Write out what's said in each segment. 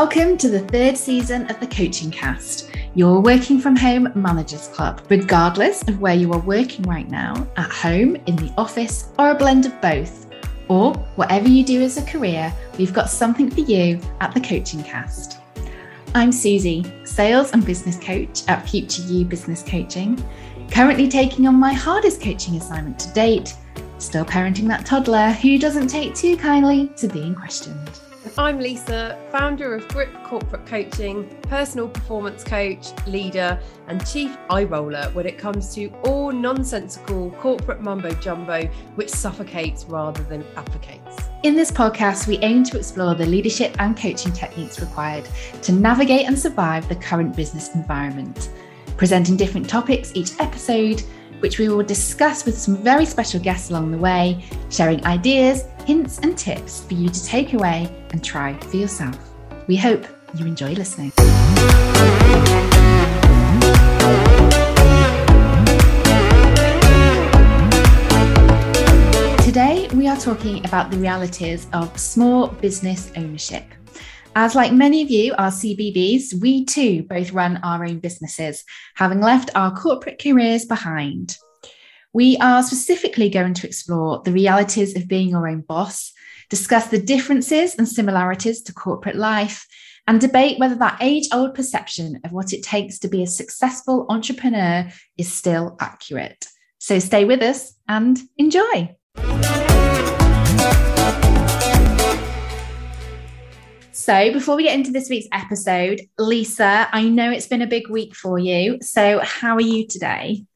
Welcome to the third season of the Coaching Cast, your working from home managers club, regardless of where you are working right now at home, in the office, or a blend of both. Or whatever you do as a career, we've got something for you at the Coaching Cast. I'm Suzy, sales and business coach at Future You Business Coaching, currently taking on my hardest coaching assignment to date, still parenting that toddler who doesn't take too kindly to being questioned. I'm Lisa, founder of Grip Corporate Coaching, personal performance coach, leader, and chief eye roller when it comes to all nonsensical corporate mumbo jumbo which suffocates rather than advocates. In this podcast, we aim to explore the leadership and coaching techniques required to navigate and survive the current business environment, presenting different topics each episode which we will discuss with some very special guests along the way, sharing ideas, hints, and tips for you to take away and try for yourself. We hope you enjoy listening. Today, we are talking about the realities of small business ownership. As like many of you are CBBs, we too both run our own businesses, having left our corporate careers behind. We are specifically going to explore the realities of being your own boss, discuss the differences and similarities to corporate life, and debate whether that age old perception of what it takes to be a successful entrepreneur is still accurate. So stay with us and enjoy. So, before we get into this week's episode, Lisa, I know it's been a big week for you. So, how are you today?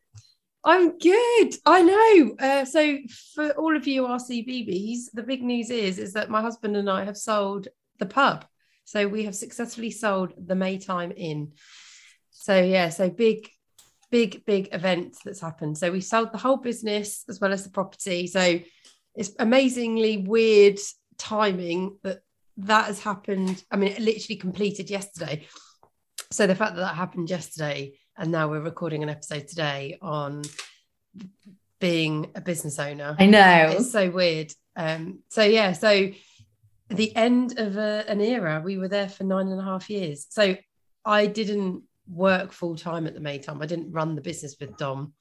I'm good. I know. Uh, so, for all of you RCBBs, the big news is is that my husband and I have sold the pub. So we have successfully sold the Maytime Inn. So yeah, so big, big, big event that's happened. So we sold the whole business as well as the property. So it's amazingly weird timing that that has happened. I mean, it literally completed yesterday. So the fact that that happened yesterday, and now we're recording an episode today on being a business owner. I know it's so weird. Um, so yeah, so the end of a, an era, we were there for nine and a half years. So I didn't work full time at the Maytime. I didn't run the business with Dom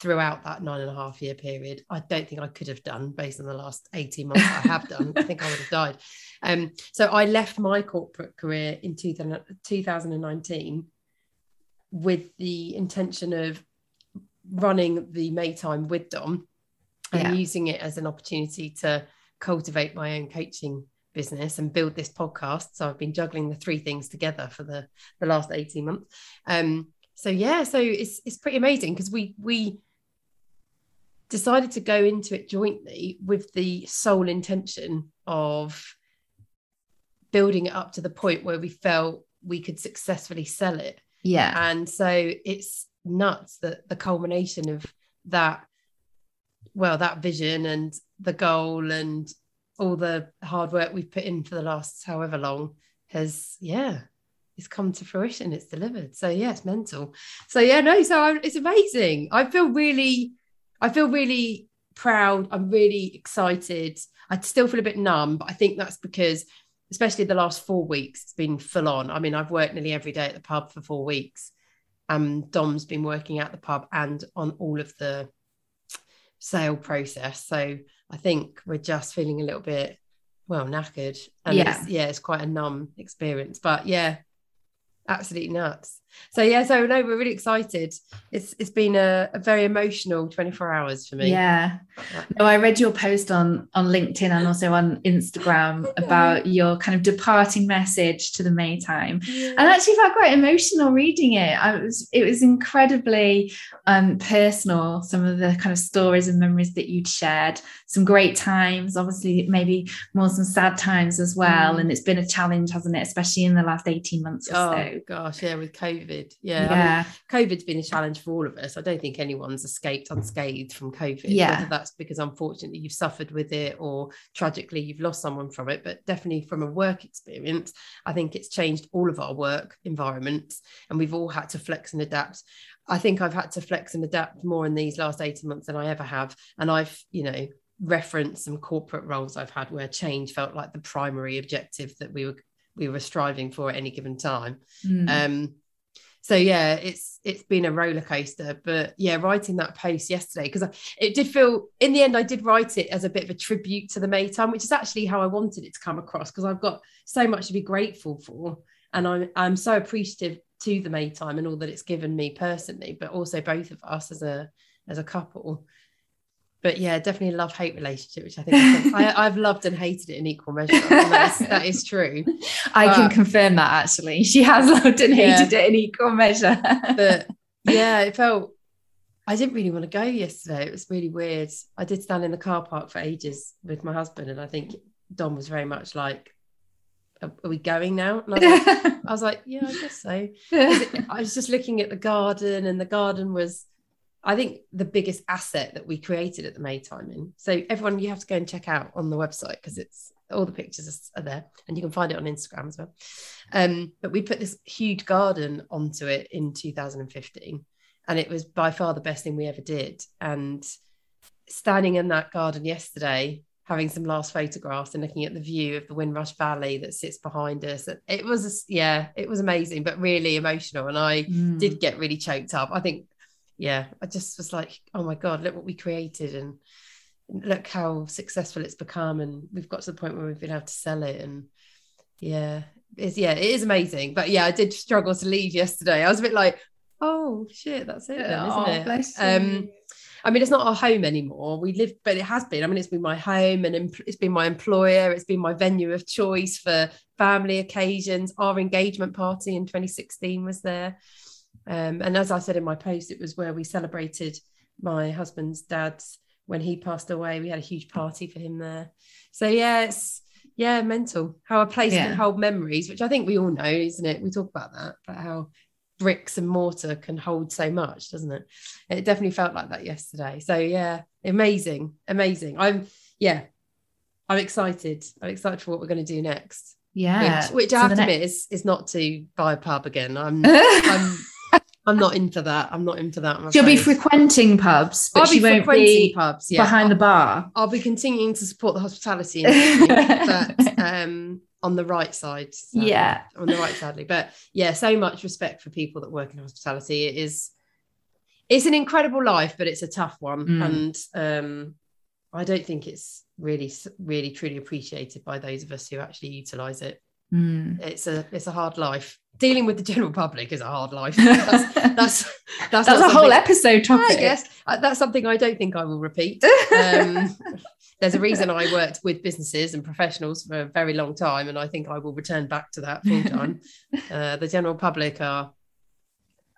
throughout that nine and a half year period. I don't think I could have done based on the last 18 months I have done. I think I would have died. Um, so I left my corporate career in 2000, 2019 with the intention of running the Maytime with Dom and yeah. using it as an opportunity to cultivate my own coaching business and build this podcast. So I've been juggling the three things together for the, the last 18 months. Um, so yeah, so it's it's pretty amazing because we we decided to go into it jointly with the sole intention of building it up to the point where we felt we could successfully sell it. Yeah. And so it's nuts that the culmination of that, well, that vision and the goal and all the hard work we've put in for the last however long has, yeah, it's come to fruition. It's delivered. So yeah, it's mental. So yeah, no, so I, it's amazing. I feel really I feel really proud. I'm really excited. I still feel a bit numb, but I think that's because, especially the last four weeks, it's been full on. I mean, I've worked nearly every day at the pub for four weeks. Um, Dom's been working at the pub and on all of the sale process. So I think we're just feeling a little bit, well, knackered. And yeah, it's, yeah, it's quite a numb experience. But yeah, absolutely nuts. So yeah, so no, we're really excited. It's it's been a, a, very emotional 24 hours for me. Yeah. No, I read your post on on LinkedIn and also on Instagram about your kind of departing message to the Maytime. Yeah. And actually felt quite emotional reading it. I was it was incredibly um personal, some of the kind of stories and memories that you'd shared. Some great times, obviously maybe more some sad times as well. Mm. And it's been a challenge, hasn't it? Especially in the last 18 months or oh, so. gosh, yeah, with COVID COVID. Yeah. yeah. I mean, COVID's been a challenge for all of us. I don't think anyone's escaped unscathed from COVID. Yeah. Whether that's because unfortunately you've suffered with it or tragically you've lost someone from it. But definitely from a work experience, I think it's changed all of our work environments and we've all had to flex and adapt. I think I've had to flex and adapt more in these last 18 months than I ever have. And I've, you know, referenced some corporate roles I've had where change felt like the primary objective that we were we were striving for at any given time. Mm. Um, so yeah, it's it's been a roller coaster. But yeah, writing that post yesterday because it did feel in the end I did write it as a bit of a tribute to the Maytime, which is actually how I wanted it to come across because I've got so much to be grateful for, and I'm I'm so appreciative to the Maytime and all that it's given me personally, but also both of us as a as a couple but yeah, definitely love hate relationship, which I think I, have loved and hated it in equal measure. That is, that is true. I but, can confirm that actually. She has loved and hated yeah. it in equal measure. but yeah, it felt I didn't really want to go yesterday. It was really weird. I did stand in the car park for ages with my husband, and I think Dom was very much like, "Are, are we going now?" I was, like, I was like, "Yeah, I guess so." I was just looking at the garden, and the garden was I think the biggest asset that we created at the Maytime Inn. So everyone, you have to go and check out on the website because it's all the pictures are there, and you can find it on Instagram as well. Um, but we put this huge garden onto it in 2015, and it was by far the best thing we ever did. And standing in that garden yesterday, having some last photographs and looking at the view of the Windrush Valley that sits behind us. It was, yeah, it was amazing, but really emotional. And I mm. did get really choked up. I think yeah, I just was like, oh my God, look what we created and look how successful it's become. And we've got to the point where we've been able to sell it. And yeah, it's yeah, it is amazing. But yeah, I did struggle to leave yesterday. I was a bit like, oh shit, that's it then, isn't oh, it? Um I mean, it's not our home anymore. We live, but it has been. I mean, it's been my home and it's been my employer. It's been my venue of choice for family occasions. Our engagement party in 2016 was there. Um, and as I said in my post, it was where we celebrated my husband's dad's when he passed away. We had a huge party for him there. So yeah, it's yeah, mental how a place yeah. can hold memories, which I think we all know, isn't it? We talk about that, but how bricks and mortar can hold so much, doesn't it? It definitely felt like that yesterday. So yeah, amazing, amazing. I'm yeah, I'm excited. I'm excited for what we're going to do next. Yeah, which, which so I have to admit is is not to buy a pub again. I'm I'm I'm not into that. I'm not into that. She'll be frequenting pubs, but I'll she won't be pubs yeah. behind the bar. I'll be continuing to support the hospitality, industry, but um, on the right side. Sadly. Yeah, on the right, sadly. But yeah, so much respect for people that work in hospitality. It is, it's an incredible life, but it's a tough one, mm. and um, I don't think it's really, really, truly appreciated by those of us who actually utilize it. Mm. It's a it's a hard life. Dealing with the general public is a hard life. That's that's that's, that's a whole episode topic. Yes, uh, that's something I don't think I will repeat. Um, there's a reason I worked with businesses and professionals for a very long time, and I think I will return back to that full time. uh, the general public are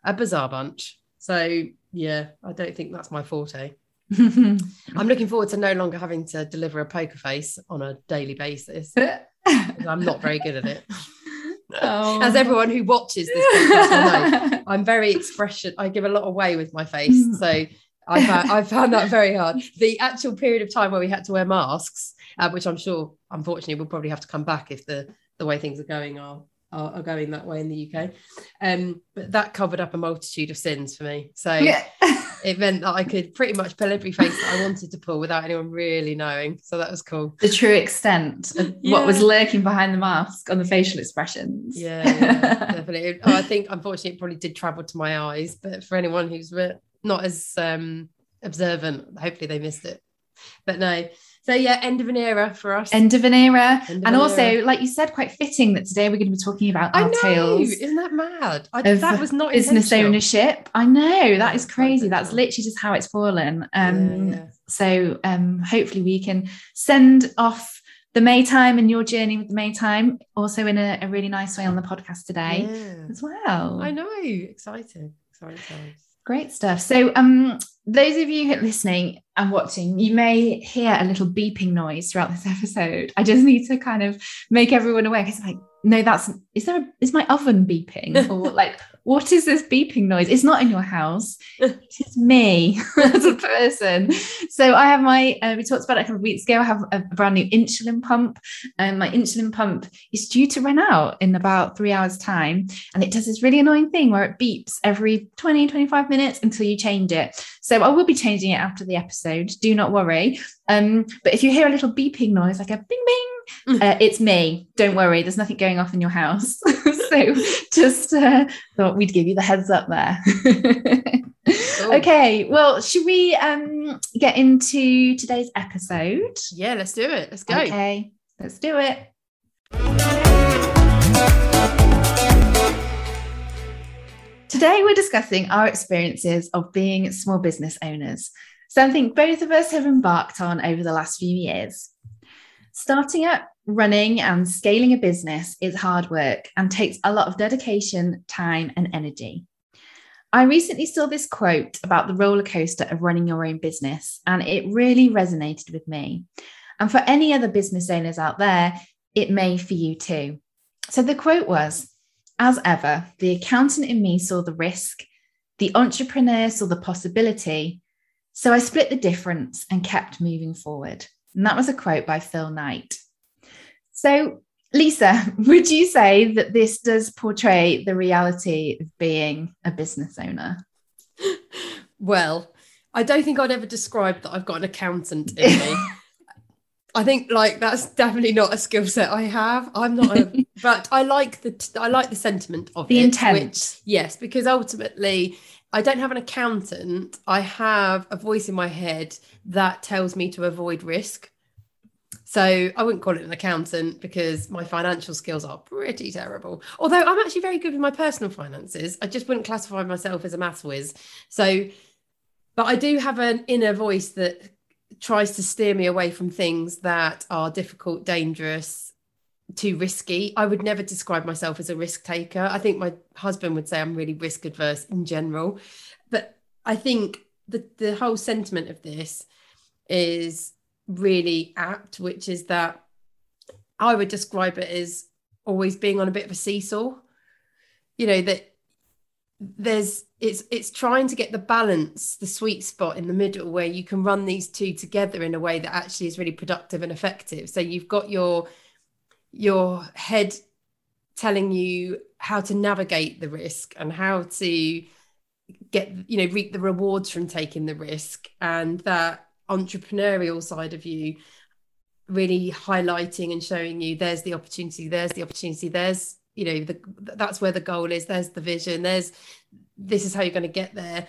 a bizarre bunch. So yeah, I don't think that's my forte. I'm looking forward to no longer having to deliver a poker face on a daily basis. I'm not very good at it. Oh. As everyone who watches this podcast will know, I'm very expression. I give a lot away with my face, so I found, I found that very hard. The actual period of time where we had to wear masks, uh, which I'm sure, unfortunately, we'll probably have to come back if the the way things are going are are, are going that way in the UK. Um, but that covered up a multitude of sins for me. So yeah. it meant that I could pretty much pull every face that I wanted to pull without anyone really knowing. So that was cool. The true extent of yeah. what was lurking behind the mask on the facial expressions. Yeah, yeah definitely. Oh, I think unfortunately it probably did travel to my eyes, but for anyone who's not as um, observant, hopefully they missed it. But no, so yeah, end of an era for us. End of an era. Of and an also, era. like you said, quite fitting that today we're going to be talking about I our know. tales. Isn't that mad? I, that was not business ownership. I know that is crazy. That's literally just how it's fallen. Um, yeah. So um, hopefully we can send off the Maytime and your journey with the Maytime also in a, a really nice way on the podcast today yeah. as well. I know. Exciting. Exciting. Great stuff. So, um, those of you listening and watching, you may hear a little beeping noise throughout this episode. I just need to kind of make everyone aware because, like, no, that's is there a, is my oven beeping or like what is this beeping noise? It's not in your house. It's me as a person. So I have my, uh, we talked about it a couple of weeks ago. I have a brand new insulin pump. And my insulin pump is due to run out in about three hours' time. And it does this really annoying thing where it beeps every 20, 25 minutes until you change it. So I will be changing it after the episode. Do not worry. Um, but if you hear a little beeping noise, like a bing bing, uh, it's me. Don't worry, there's nothing going off in your house. so just uh, thought we'd give you the heads up there. okay, well, should we um, get into today's episode? Yeah, let's do it. Let's go. Okay, let's do it. Today, we're discussing our experiences of being small business owners, something both of us have embarked on over the last few years. Starting up, running, and scaling a business is hard work and takes a lot of dedication, time, and energy. I recently saw this quote about the roller coaster of running your own business, and it really resonated with me. And for any other business owners out there, it may for you too. So the quote was as ever, the accountant in me saw the risk, the entrepreneur saw the possibility. So I split the difference and kept moving forward. And that was a quote by Phil Knight. So, Lisa, would you say that this does portray the reality of being a business owner? Well, I don't think I'd ever describe that I've got an accountant in me. I think like that's definitely not a skill set I have. I'm not a, but I like the I like the sentiment of the it, intent. Which, yes, because ultimately I don't have an accountant. I have a voice in my head that tells me to avoid risk. So I wouldn't call it an accountant because my financial skills are pretty terrible. Although I'm actually very good with my personal finances. I just wouldn't classify myself as a maths whiz. So, but I do have an inner voice that tries to steer me away from things that are difficult, dangerous, too risky. I would never describe myself as a risk taker. I think my husband would say I'm really risk adverse in general. But I think the, the whole sentiment of this is really apt, which is that I would describe it as always being on a bit of a seesaw. You know, that there's it's it's trying to get the balance the sweet spot in the middle where you can run these two together in a way that actually is really productive and effective so you've got your your head telling you how to navigate the risk and how to get you know reap the rewards from taking the risk and that entrepreneurial side of you really highlighting and showing you there's the opportunity there's the opportunity there's you know the, that's where the goal is there's the vision there's this is how you're going to get there.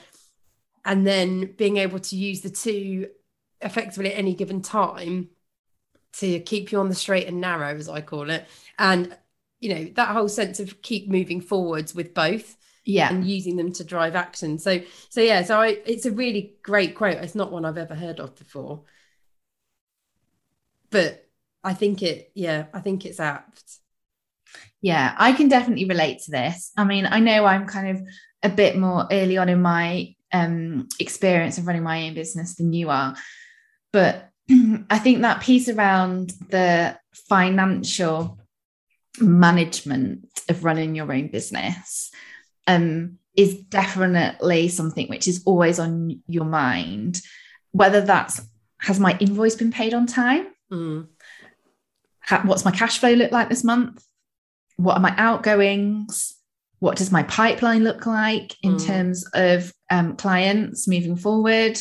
And then being able to use the two effectively at any given time to keep you on the straight and narrow as i call it. And you know that whole sense of keep moving forwards with both yeah. and using them to drive action. So so yeah so i it's a really great quote. It's not one i've ever heard of before. But i think it yeah i think it's apt. Yeah, I can definitely relate to this. I mean, I know I'm kind of a bit more early on in my um, experience of running my own business than you are, but I think that piece around the financial management of running your own business um, is definitely something which is always on your mind. Whether that's has my invoice been paid on time? Mm. How, what's my cash flow look like this month? what are my outgoings what does my pipeline look like in mm. terms of um, clients moving forward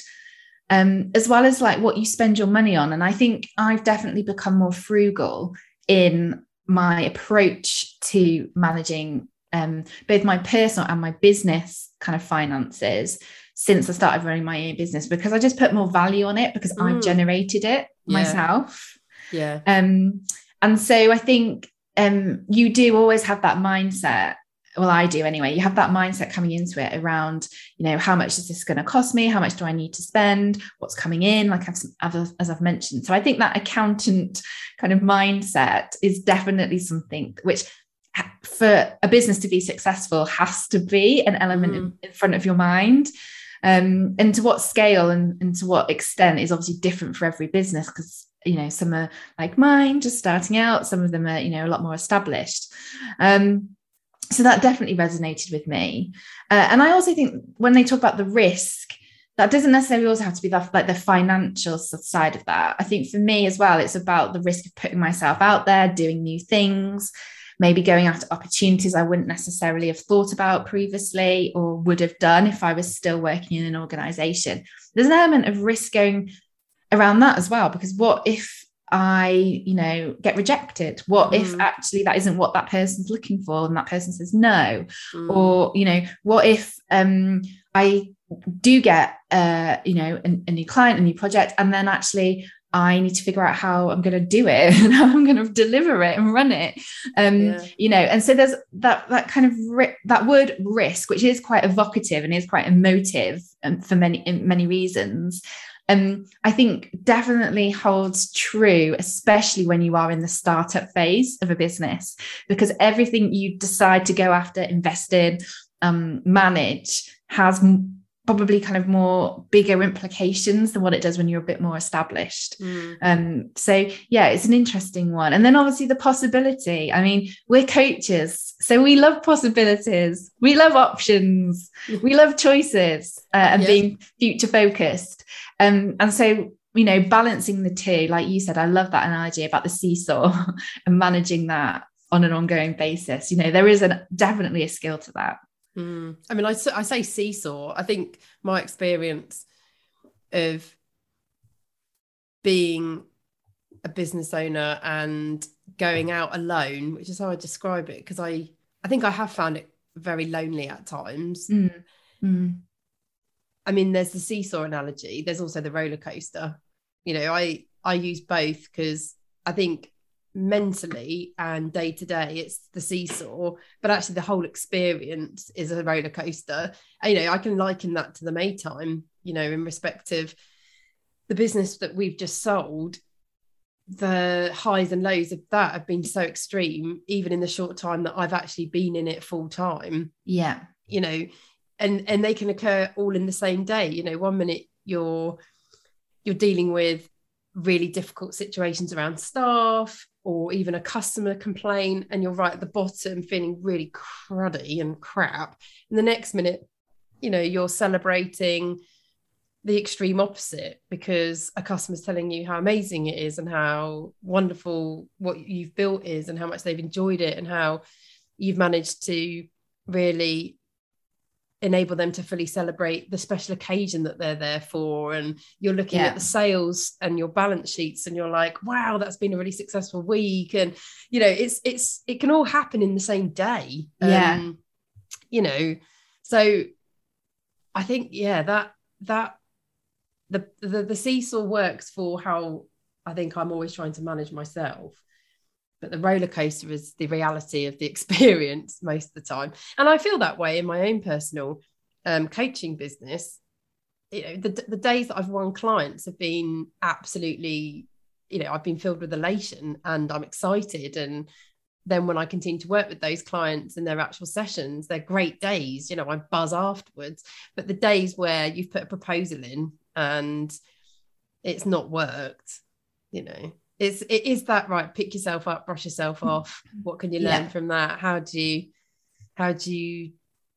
um, as well as like what you spend your money on and i think i've definitely become more frugal in my approach to managing um, both my personal and my business kind of finances since I started running my own business because I just put more value on it because mm. I've generated it yeah. myself. Yeah. Um, and so I think um, you do always have that mindset well i do anyway. You have that mindset coming into it around you know how much is this going to cost me? How much do i need to spend? What's coming in? Like I've, as i've mentioned. So i think that accountant kind of mindset is definitely something which for a business to be successful has to be an element mm. in, in, front of your mind. Um, and to what scale and, and to what extent is obviously different for every business because you know some are like mine just starting out. Some of them are you know a lot more established. Um, so that definitely resonated with me. Uh, and i also think when they talk about the risk that doesn't necessarily also have to be the, like the financial side of that. I think for me as well it's about the risk of putting myself out there doing new things maybe going after opportunities i wouldn't necessarily have thought about previously or would have done if i was still working in an organization. There's an element of risk going around that as well because what if I, you know, get rejected? What mm. if actually that isn't what that person's looking for and that person says no? Mm. Or, you know, what if um I do get uh, you know, a, a new client, a new project, and then actually I need to figure out how I'm going to do it and how I'm going to deliver it and run it. Um, yeah. you know, and so there's that that kind of ri- that word risk, which is quite evocative and is quite emotive um, for many many reasons. Um, I think definitely holds true, especially when you are in the startup phase of a business, because everything you decide to go after, invest in, um, manage has probably kind of more bigger implications than what it does when you're a bit more established. Mm. Um, so yeah, it's an interesting one. And then obviously the possibility. I mean, we're coaches, so we love possibilities, we love options, we love choices uh, and yeah. being future focused. Um, and so you know, balancing the two, like you said, I love that analogy about the seesaw and managing that on an ongoing basis. You know, there is a definitely a skill to that. Mm. I mean, I, I say seesaw. I think my experience of being a business owner and going out alone, which is how I describe it, because I I think I have found it very lonely at times. Mm. Mm. I mean, there's the seesaw analogy. There's also the roller coaster. You know, I I use both because I think mentally and day to day it's the seesaw but actually the whole experience is a roller coaster. And, you know i can liken that to the Maytime you know in respect of the business that we've just sold. The highs and lows of that have been so extreme even in the short time that i've actually been in it full time. Yeah. You know and and they can occur all in the same day. You know one minute you're you're dealing with really difficult situations around staff or even a customer complaint and you're right at the bottom feeling really cruddy and crap. And the next minute you know you're celebrating the extreme opposite because a customer's telling you how amazing it is and how wonderful what you've built is and how much they've enjoyed it and how you've managed to really enable them to fully celebrate the special occasion that they're there for and you're looking yeah. at the sales and your balance sheets and you're like wow that's been a really successful week. And you know it's it's it can all happen in the same day. Yeah. Um, you know so i think yeah that that the, the the seesaw works for how i think i'm always trying to manage myself but the roller coaster is the reality of the experience most of the time. And i feel that way in my own personal um, coaching business. You know the, the days that i've won clients have been absolutely you know i've been filled with elation and i'm excited. And then when i continue to work with those clients in their actual sessions they're great days you know i buzz afterwards. But the days where you've put a proposal in and it's not worked you know it's it is that right pick yourself up brush yourself mm. off what can you learn yeah. from that how do you how do you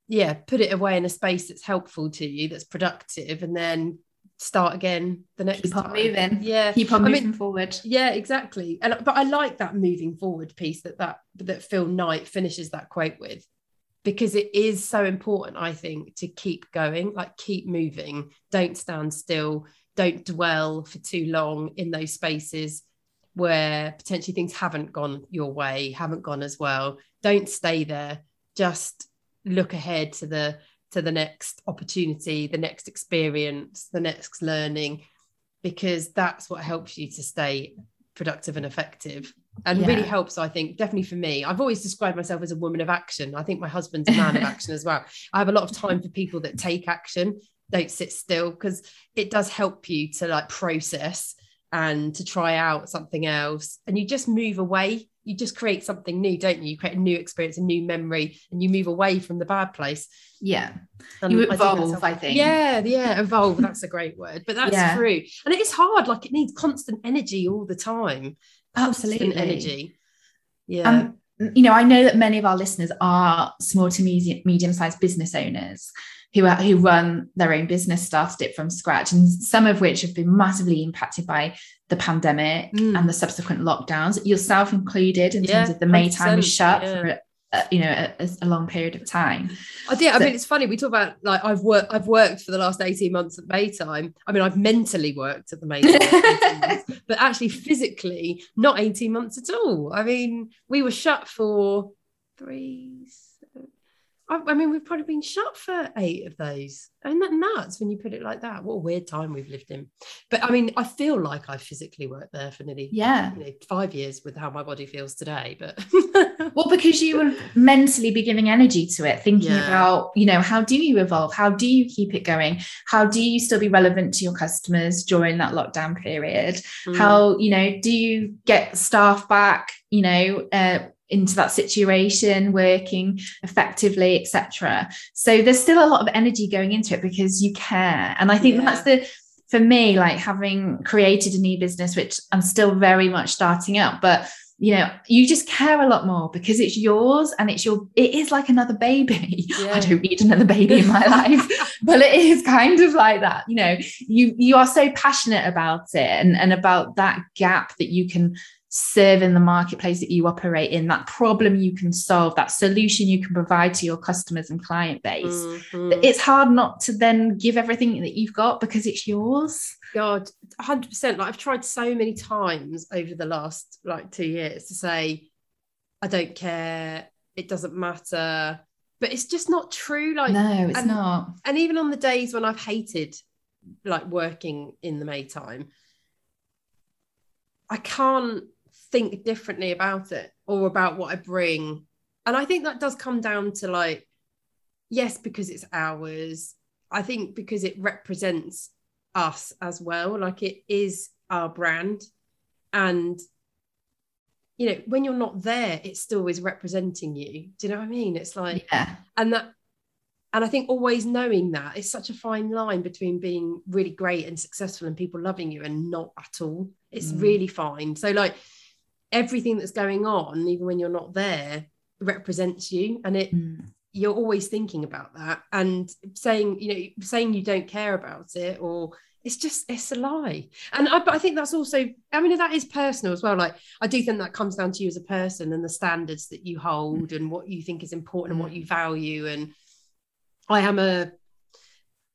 yeah put it away in a space that's helpful to you that's productive and then start again the next part. keep on time. moving yeah keep on moving I mean, forward yeah exactly and but i like that moving forward piece that that that phil knight finishes that quote with because it is so important i think to keep going like keep moving don't stand still don't dwell for too long in those spaces where potentially things haven't gone your way, haven't gone as well. Don't stay there. Just look ahead to the to the next opportunity, the next experience, the next learning, because that's what helps you to stay productive and effective and yeah. really helps i think definitely for me i've always described myself as a woman of action i think my husband's a man of action as well i have a lot of time for people that take action don't sit still because it does help you to like process and to try out something else. And you just move away. You just create something new don't you? You create a new experience a new memory and you move away from the bad place. Yeah. And you evolve I think, I think, yeah yeah evolve that's a great word but that's yeah. true. And it is hard like it needs constant energy all the time. Absolutely. constant energy. Yeah. Um, you know i know that many of our listeners are small to medium medium sized business owners who are, who run their own business started it from scratch and some of which have been massively impacted by the pandemic mm. and the subsequent lockdowns yourself included in yeah, terms of the Maytime was shut yeah. for uh, you know a, a, long period of time i did so, i mean it's funny we talk about like i've worked i've worked for the last 18 months at maytime i mean i've mentally worked at the maytime but actually physically not 18 months at all i mean we were shut for three I, mean, we've probably been shut for eight of those. Isn't that nuts when you put it like that? What a weird time we've lived in. But I mean, I feel like I physically worked there for nearly yeah you know, five years with how my body feels today. But well, because you will mentally be giving energy to it, thinking yeah. about, you know, how do you evolve? How do you keep it going? How do you still be relevant to your customers during that lockdown period? Mm. How, you know, do you get staff back? You know, uh, into that situation working effectively etc so there's still a lot of energy going into it because you care and i think yeah. that's the for me like having created a new business which i'm still very much starting up but you know you just care a lot more because it's yours and it's your it is like another baby yeah. i don't need another baby in my life but it is kind of like that you know you you are so passionate about it and and about that gap that you can serve in the marketplace that you operate in, that problem you can solve, that solution you can provide to your customers and client base. Mm-hmm. It's hard not to then give everything that you've got because it's yours. God, 100%. Like I've tried so many times over the last like two years to say, I don't care, it doesn't matter. But it's just not true. Like no, it's and, not. And even on the days when I've hated like working in the Maytime, I can't think differently about it or about what I bring. And I think that does come down to like, yes, because it's ours. I think because it represents us as well. Like it is our brand. And, you know, when you're not there, it still is representing you. Do you know what I mean? It's like, yeah. and that, and I think always knowing that is such a fine line between being really great and successful and people loving you and not at all. It's mm. really fine. So, like, everything that's going on, even when you're not there, represents you. And it mm. you're always thinking about that. And saying, you know, saying you don't care about it or it's just it's a lie and I, but I think that's also i mean that is personal as well like i do think that comes down to you as a person and the standards that you hold and what you think is important and what you value and i am a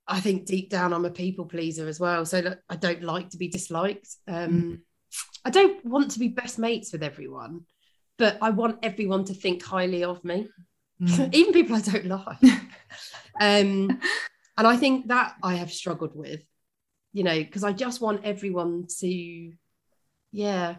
i think deep down i'm a people pleaser as well so i don't like to be disliked um mm. I don't want to be best mates with everyone, but I want everyone to think highly of me, mm. even people I don't like. um, and I think that I have struggled with, you know, because I just want everyone to, yeah,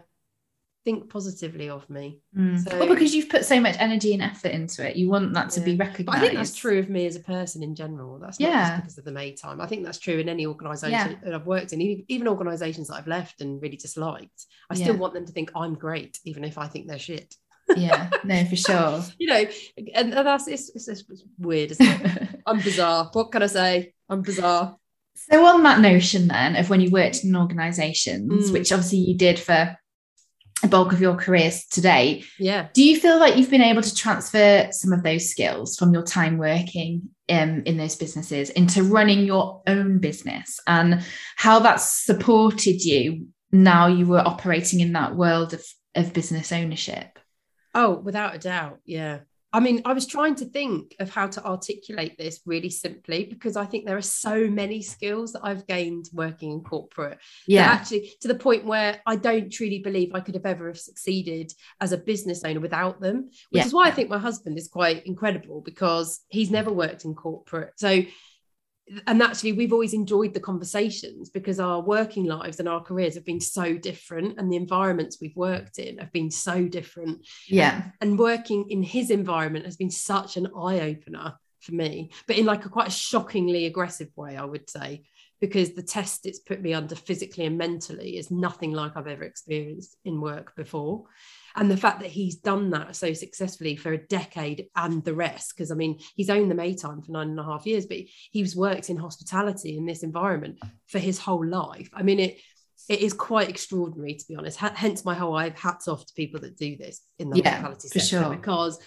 think positively of me. Mm. So, well, because you've put so much energy and effort into it, you want that to yeah. be recognised. But I think that's true of me as a person in general. That's not yeah. just because of the Maytime. I think that's true in any organisation yeah. that I've worked in, even organisations that I've left and really disliked. I still want them to think I'm great, even if I think they're shit. yeah, no, for sure. you know, and that's it's, it's, it's weird, isn't it? I'm bizarre. What can I say? I'm bizarre. So on that notion then of when you worked in organizations, mm. which obviously you did for a bulk of your careers today. Yeah. Do you feel like you've been able to transfer some of those skills from your time working um, in those businesses into running your own business and how that's supported you now you were operating in that world of, of business ownership? Oh, without a doubt. Yeah. I mean, I was trying to think of how to articulate this really simply because I think there are so many skills that I've gained working in corporate. Yeah. Actually, to the point where I don't truly believe I could have ever have succeeded as a business owner without them, which yeah. is why I think my husband is quite incredible because he's never worked in corporate. So and actually we've always enjoyed the conversations because our working lives and our careers have been so different and the environments we've worked in have been so different. Yeah. and, and working in his environment has been such an eye-opener for me but in like a quite a shockingly aggressive way i would say because the test it's put me under physically and mentally is nothing like i've ever experienced in work before and the fact that he's done that so successfully for a decade and the rest because i mean he's owned the maytime for nine and a half years but he's worked in hospitality in this environment for his whole life. I mean it it is quite extraordinary to be honest. H- hence my whole i hats off to people that do this in the yeah, hospitality sector sure. because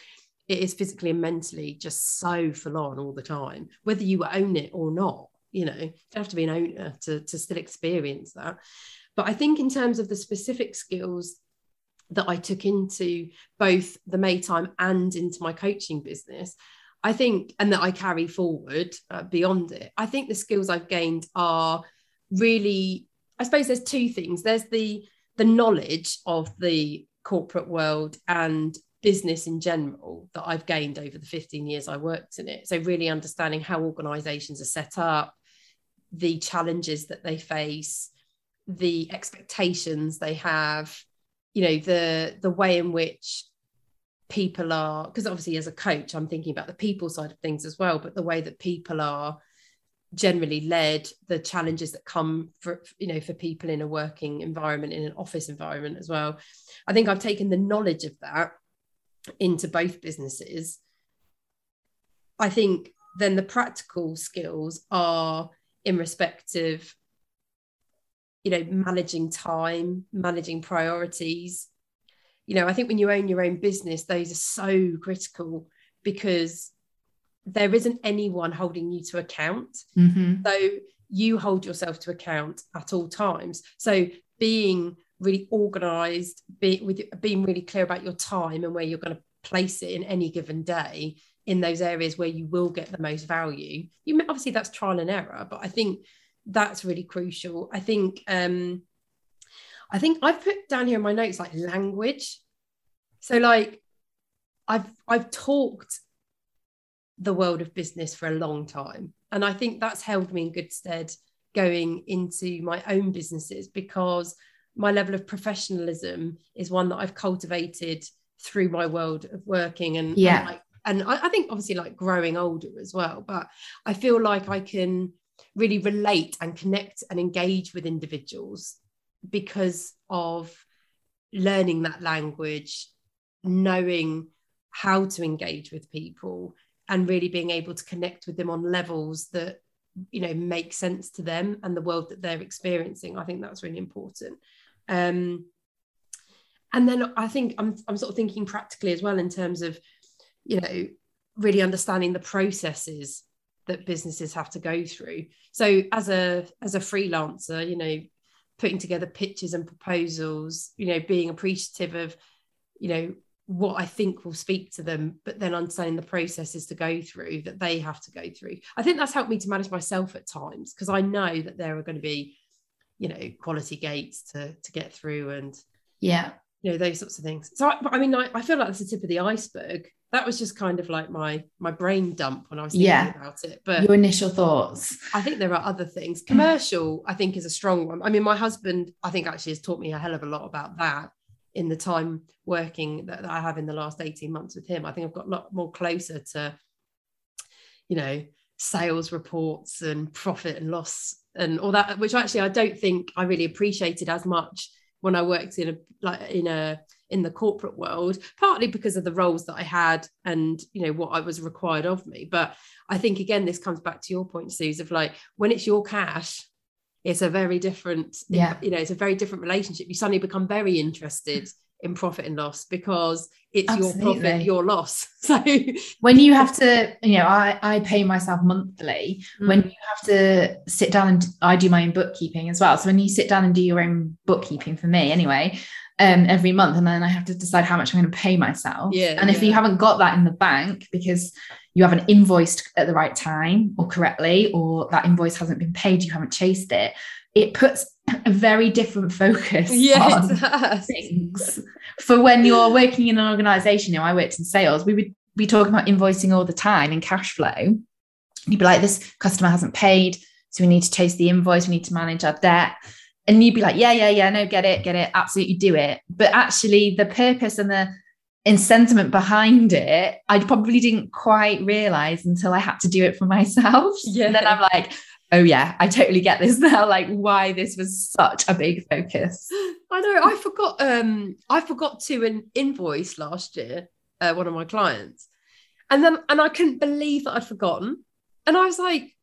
it is physically and mentally just so full on all the time whether you own it or not you know you have to be an owner to, to still experience that. But i think in terms of the specific skills that I took into both the Maytime and into my coaching business. I think, and that I carry forward uh, beyond it. I think the skills I've gained are really, I suppose there's two things. There's the the knowledge of the corporate world and business in general that I've gained over the 15 years I worked in it. So really understanding how organizations are set up, the challenges that they face, the expectations they have, you know, the the way in which people are because obviously as a coach I'm thinking about the people side of things as well, but the way that people are generally led the challenges that come for you know for people in a working environment in an office environment as well. I think i've taken the knowledge of that into both businesses. I think then the practical skills are in respect of you know managing time managing priorities. You know i think when you own your own business those are so critical because there isn't anyone holding you to account. Mm-hmm. so you hold yourself to account at all times. So being really organized be, with being really clear about your time and where you're going to place it in any given day in those areas where you will get the most value. You obviously that's trial and error but i think that's really crucial i think um i think i've put down here in my notes like language so like i've i've talked the world of business for a long time. And I think that's held me in good stead going into my own businesses because my level of professionalism is one that I've cultivated through my world of working and yeah and, like, and I, I think obviously like growing older as well but I feel like I can really relate and connect and engage with individuals because of learning that language knowing how to engage with people and really being able to connect with them on levels that you know make sense to them and the world that they're experiencing. I think that's really important. Um, and then i think I'm, I'm sort of thinking practically as well in terms of you know really understanding the processes that businesses have to go through so as a as a freelancer you know putting together pitches and proposals you know being appreciative of you know what I think will speak to them, but then understanding the processes to go through that they have to go through. I think that's helped me to manage myself at times because I know that there are going to be, you know, quality gates to to get through and yeah, you know those sorts of things. So I, I mean, I, I feel like that's the tip of the iceberg. That was just kind of like my my brain dump when I was thinking yeah. about it. But your initial thoughts. I think there are other things. Commercial, I think, is a strong one. I mean, my husband, I think, actually has taught me a hell of a lot about that in the time working that, that I have in the last 18 months with him. I think I've got a lot more closer to, you know, sales reports and profit and loss and all that, which actually I don't think I really appreciated as much when I worked in a like in a in the corporate world, partly because of the roles that I had and you know what I was required of me. But I think again, this comes back to your point, Suze, of like when it's your cash it's a very different yeah you know it's a very different relationship you suddenly become very interested in profit and loss because it's Absolutely. your profit your loss so when you have to you know i i pay myself monthly mm. when you have to sit down and i do my own bookkeeping as well so when you sit down and do your own bookkeeping for me anyway um, every month and then I have to decide how much I'm going to pay myself. Yeah, and if yeah. you haven't got that in the bank because you haven't invoiced at the right time or correctly, or that invoice hasn't been paid, you haven't chased it, it puts a very different focus yes, on things. For when you're working in an organization, you know, I worked in sales, we would be talking about invoicing all the time and cash flow. You'd be like, this customer hasn't paid, so we need to chase the invoice, we need to manage our debt and you'd be like, yeah, yeah, yeah, no, get it, get it, absolutely do it. But actually, the purpose and the in sentiment behind it, I probably didn't quite realize until I had to do it for myself. Yeah. And then I'm like, oh yeah, I totally get this now. Like why this was such a big focus. I know. I forgot. Um, I forgot to an invoice last year. Uh, one of my clients, and then and I couldn't believe that I'd forgotten. And I was like,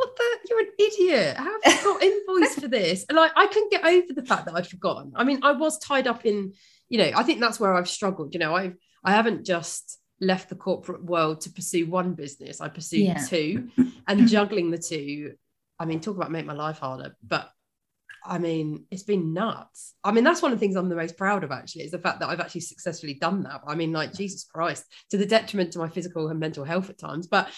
what the you're an idiot how have you got invoice for this and like I couldn't get over the fact that I'd forgotten I mean I was tied up in you know I think that's where I've struggled you know I've I haven't just left the corporate world to pursue one business I pursued yeah. two and juggling the two I mean talk about make my life harder but I mean, it's been nuts. I mean, that's one of the things I'm the most proud of actually, is the fact that I've actually successfully done that. I mean, like, Jesus Christ, to the detriment to my physical and mental health at times. But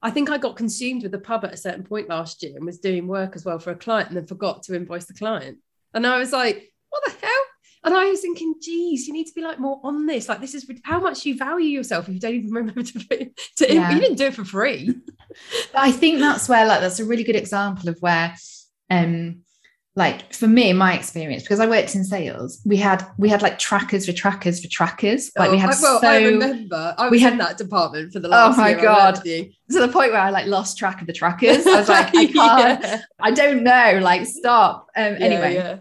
I think I got consumed with the pub at a certain point last year and was doing work as well for a client and then forgot to invoice the client. And I was like, what the hell? And I was thinking, geez, you need to be like more on this. Like, this is how much you value yourself if you don't even remember to, to yeah. you didn't do it for free. I think that's where, like, that's a really good example of where um like for me my experience because i worked in sales we had we had like trackers for trackers for trackers. Like oh, we had well, so i remember. I we had that department for the last oh my god. to the point where i like lost track of the trackers. I was like i can't yeah. i don't know like stop. Um yeah, anyway. yeah.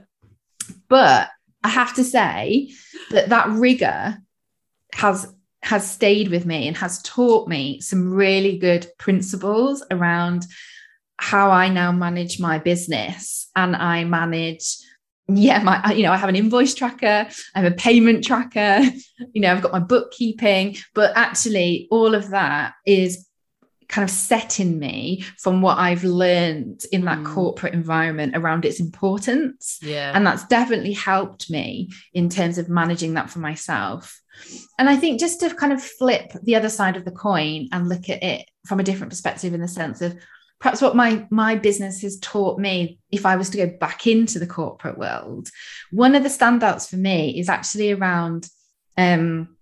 but i have to say that that rigor has has stayed with me and has taught me some really good principles around how I now manage my business. And I manage yeah my you know I have an invoice tracker I have a payment tracker you know I've got my bookkeeping. But actually all of that is kind of set in me from what I've learned in that mm. corporate environment around its importance. Yeah. And that's definitely helped me in terms of managing that for myself. And I think just to kind of flip the other side of the coin and look at it from a different perspective in the sense of perhaps what my my business has taught me if i was to go back into the corporate world one of the standouts for me is actually around um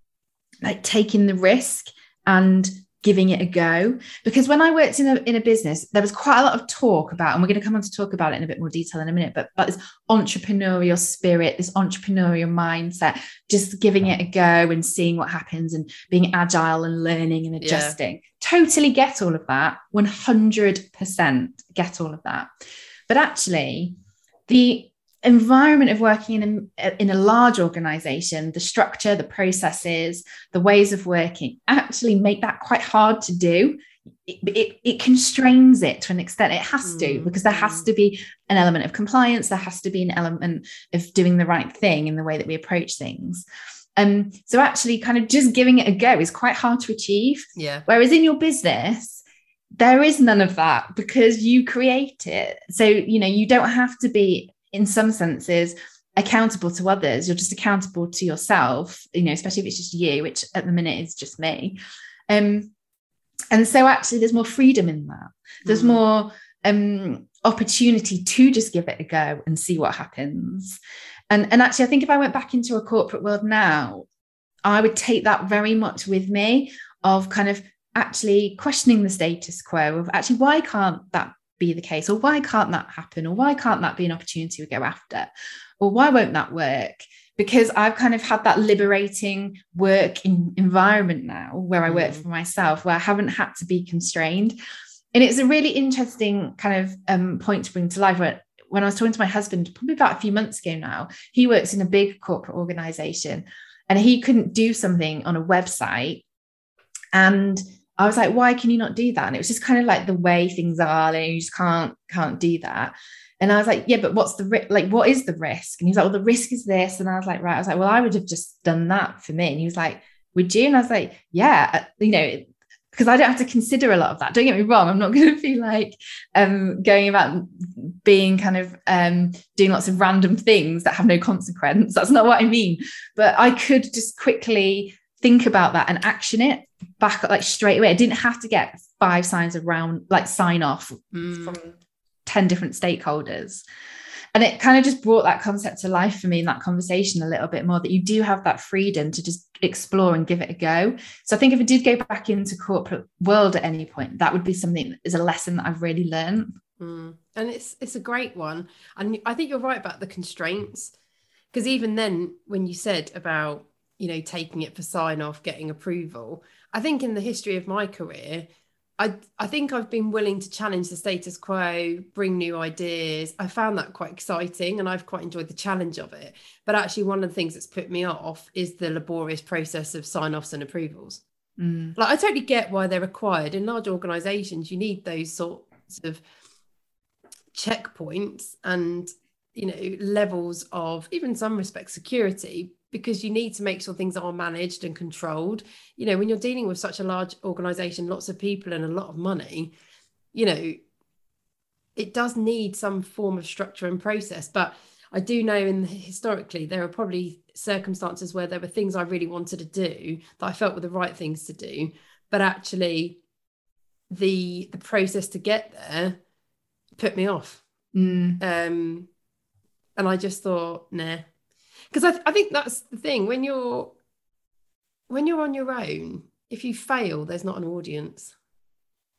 like taking the risk and giving it a go. Because when i worked in a, in a business there was quite a lot of talk about and we're going to come on to talk about it in a bit more detail in a minute but, but this entrepreneurial spirit this entrepreneurial mindset just giving it a go and seeing what happens and being agile and learning and adjusting. Yeah. totally get all of that. 100% get all of that. But actually the environment of working in a, in a large organization, the structure, the processes, the ways of working actually make that quite hard to do. It, it, it constrains it to an extent. It has to, because there has to be an element of compliance, there has to be an element of doing the right thing in the way that we approach things. Um, so actually kind of just giving it a go is quite hard to achieve. Yeah. Whereas in your business, there is none of that because you create it. So, you know, you don't have to be in some senses accountable to others. You're just accountable to yourself you know especially if it's just you which at the minute is just me. Um and so actually there's more freedom in that. There's mm. more um opportunity to just give it a go and see what happens. And and actually i think if i went back into a corporate world now i would take that very much with me of kind of actually questioning the status quo of actually why can't that be the case or why can't that happen or why can't that be an opportunity we go after or why won't that work because I've kind of had that liberating work in environment now where I work mm. for myself, where I haven't had to be constrained. And it's a really interesting kind of um, point to bring to life. Where, when I was talking to my husband, probably about a few months ago now, he works in a big corporate organization and he couldn't do something on a website. And I was like, why can you not do that? And it was just kind of like the way things are, and you just can't can't do that. And I was like, yeah, but what's the ri- like? What is the risk? And he's like, well, the risk is this. And I was like, right. I was like, well, I would have just done that for me. And he was like, would you? And I was like, yeah, uh, you know, because I don't have to consider a lot of that. Don't get me wrong. I'm not going to be like um, going about being kind of um, doing lots of random things that have no consequence. That's not what I mean. But I could just quickly think about that and action it back like straight away. I didn't have to get five signs around like sign off mm. from 10 different stakeholders. And it kind of just brought that concept to life for me in that conversation a little bit more that you do have that freedom to just explore and give it a go. So I think if I did go back into corporate world at any point, that would be something that is a lesson that I've really learned. Mm. And it's it's a great one. And I think you're right about the constraints. Because even then, when you said about you know taking it for sign off getting approval i think in the history of my career I, I think I've been willing to challenge the status quo, bring new ideas. I found that quite exciting and I've quite enjoyed the challenge of it. But actually, one of the things that's put me off is the laborious process of sign offs and approvals. Mm. Like, I totally get why they're required. In large organizations, you need those sorts of checkpoints and you know levels of even some respect security because you need to make sure things are managed and controlled. You know, when you're dealing with such a large organization, lots of people and a lot of money, you know, it does need some form of structure and process. But I do know in historically there are probably circumstances where there were things I really wanted to do that I felt were the right things to do, but actually the the process to get there put me off. Mm. Um, and I just thought, nah, because I, th- I think that's the thing when you're when you're on your own, if you fail, there's not an audience.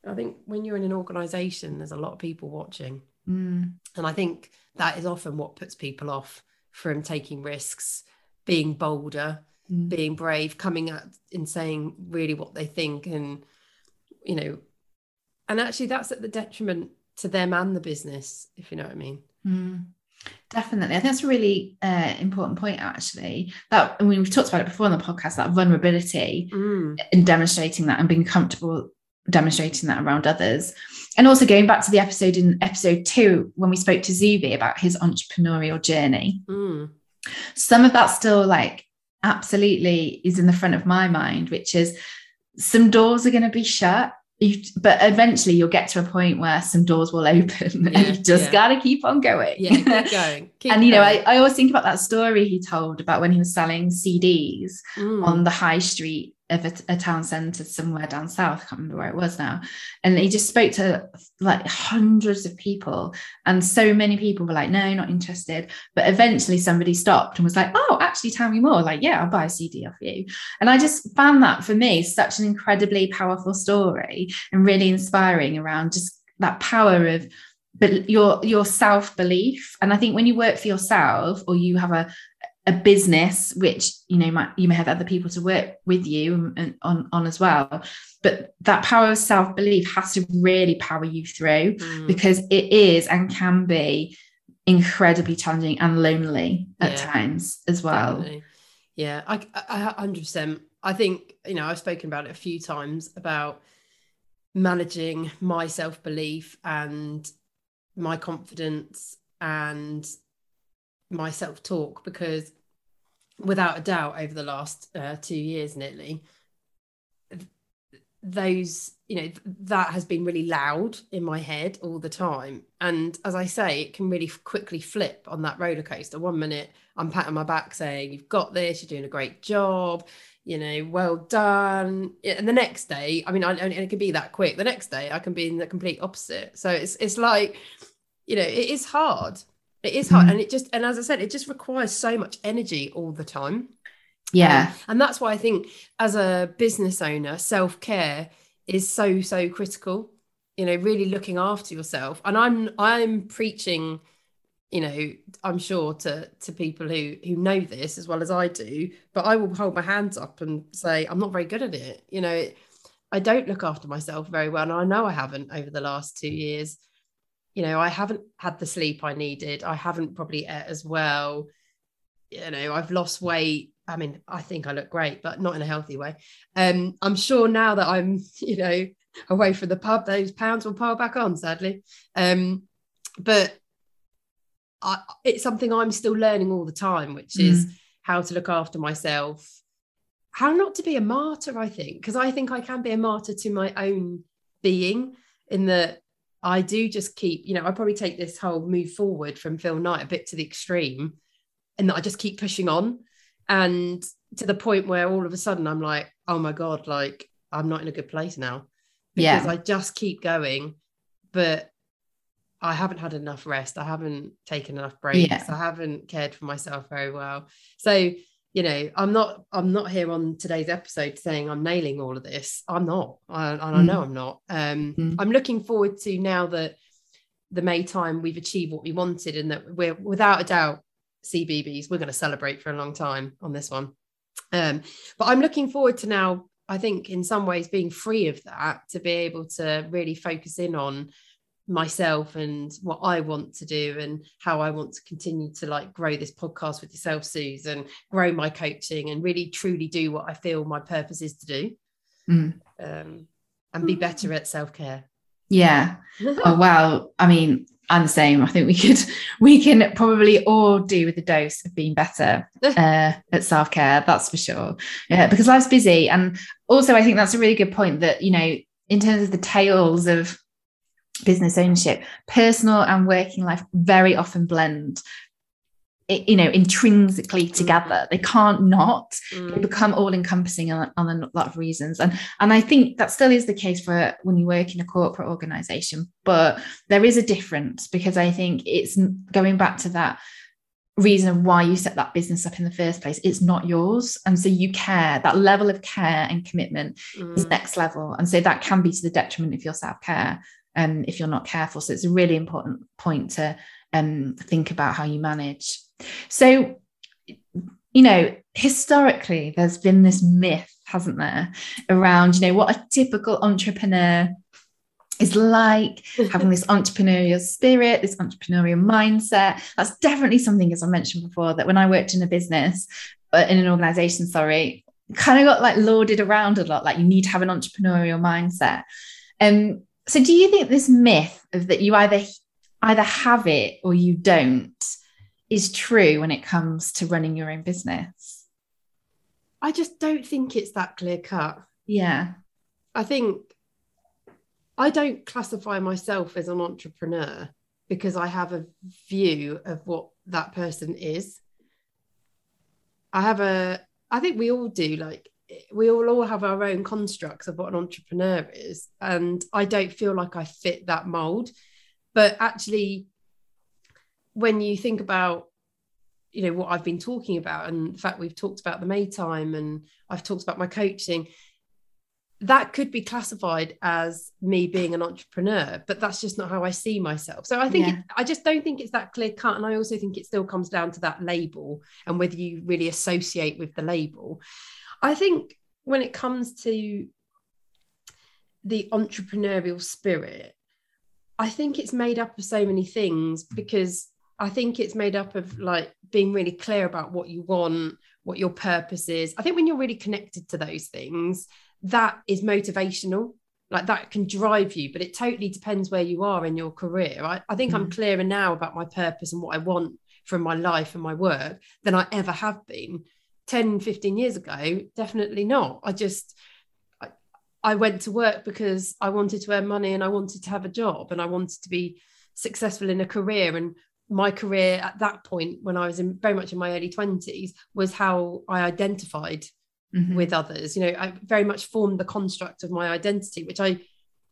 I think when you're in an organization, there's a lot of people watching. Mm. And I think that is often what puts people off from taking risks, being bolder, Mm. being brave, coming out and saying really what they think. And, you know, and actually that's at the detriment to them and the business, if you know what I mean. Mm. Definitely. I think that's a really uh, important point, actually. That I mean, we've talked about it before on the podcast, that vulnerability Mm. in demonstrating that and being comfortable demonstrating that around others. And also going back to the episode in episode two, when we spoke to Zubi about his entrepreneurial journey, Mm. some of that still like absolutely is in the front of my mind, which is some doors are going to be shut. You, but eventually you'll get to a point where some doors will open Yeah, and you just yeah. got to keep on going. Yeah, keep going. Keep and you know, I. I always think about that story he told about when he was selling CDs Mm. on the high street of a, a town centre somewhere down south. I can't remember where it was now. And he just spoke to like hundreds of people, and so many people were like, "No, not interested." But eventually, somebody stopped and was like, "Oh, actually, tell me more." Like, yeah, I'll buy a CD off you. And I just found that for me such an incredibly powerful story and really inspiring around just that power of but your your self belief. And I think when you work for yourself or you have a a business which you know might you may have other people to work with you and, on on as well but that power of self belief has to really power you through Mm. because it is and can be incredibly challenging and lonely at Yeah, times as well Definitely. Yeah, I, I, I 100%. I think, you know, I've spoken about it a few times about managing my self belief and my confidence and my self talk because without a doubt, over the last uh, two years nearly, those, you know, that has been really loud in my head all the time. And as I say, it can really quickly flip on that roller coaster. One minute I'm patting my back saying, You've got this, you're doing a great job, you know, well done. And the next day, I mean, I, and it can be that quick. The next day, I can be in the complete opposite. So it's it's like, you know, it is hard. It is hard. Mhm. And it just, and as I said, it just requires so much energy all the time. yeah Um, and that's why I think as a business owner, self care is so, so critical, you know, really looking after yourself. And I'm, I'm preaching, you know, I'm sure to, to people who, who know this as well as I do, but I will hold my hands up and say, I'm not very good at it. You know, I don't look after myself very well. And I know I haven't over the last two years. You know, I haven't had the sleep I needed. I haven't probably ate as well. You know, I've lost weight. I mean, I think I look great, but not in a healthy way. Um, I'm sure now that I'm, you know, away from the pub, those pounds will pile back on, sadly. Um, but I, it's something I'm still learning all the time, which is how to look after myself, how not to be a martyr, I think, because I think I can be a martyr to my own being in that I do just keep, you know, I probably take this whole move forward from Phil Knight a bit to the extreme and that I just keep pushing on. And to the point where all of a sudden I'm like, oh my God, like I'm not in a good place now. Yeah. Because I just keep going. But I haven't had enough rest. I haven't taken enough breaks. Yeah. I haven't cared for myself very well. So, you know, I'm not I'm not here on today's episode saying I'm nailing all of this. I'm not. I, and I know I'm not. Um, Mm. I'm looking forward to now that the Maytime we've achieved what we wanted and that we're without a doubt CBBS, we're going to celebrate for a long time on this one. Um, but I'm looking forward to now, I think, in some ways, being free of that to be able to really focus in on myself and what I want to do and how I want to continue to like grow this podcast with yourself, Susan, grow my coaching and really truly do what I feel my purpose is to do. Mm. Um, and be better at self-care. yeah oh wow i mean i'm the same i think we could we can probably all do with a dose of being better uh, at self-care that's for sure yeah because life's busy and also i think that's a really good point that you know in terms of the tales of business ownership, personal and working life very often blend you know intrinsically mm. together they can't not mm. they become all encompassing on, on, a lot of reasons and and i think that still is the case for when you work in a corporate organization but there is a difference because i think it's going back to that reason why you set that business up in the first place it's not yours and so you care that level of care and commitment mm. is next level and so that can be to the detriment of your self-care um, if you're not careful so it's a really important point to um, think about how you manage so, you know, historically, there's been this myth, hasn't there, around, you know, what a typical entrepreneur is like having this entrepreneurial spirit, this entrepreneurial mindset. That's definitely something, as I mentioned before, that when I worked in a business, uh, in an organization, sorry, kind of got like lauded around a lot. Like you need to have an entrepreneurial mindset. Um, so do you think this myth of that you either either have it or you don't is true when it comes to running your own business? I just don't think it's that clear cut. Yeah. I think I don't classify myself as an entrepreneur because I have a view of what that person is. I have a, I think we all do, like, we all, all have our own constructs of what an entrepreneur is. And I don't feel like I fit that mold. But actually, when you think about you know what I've been talking about and the fact we've talked about the Maytime and I've talked about my coaching that could be classified as me being an entrepreneur but that's just not how I see myself so I think yeah. it, I just don't think it's that clear cut and I also think it still comes down to that label and whether you really associate with the label I think when it comes to the entrepreneurial spirit I think it's made up of so many things because I think it's made up of like being really clear about what you want, what your purpose is. I think when you're really connected to those things, that is motivational. Like that can drive you, but it totally depends where you are in your career. I, I think mm. I'm clearer now about my purpose and what I want from my life and my work than I ever have been. 10, 15 years ago, definitely not. I just, I, I went to work because I wanted to earn money and I wanted to have a job and I wanted to be successful in a career and my career at that point when I was in very much in my early 20s was how I identified mm-hmm. with others. You know, I very much formed the construct of my identity, which I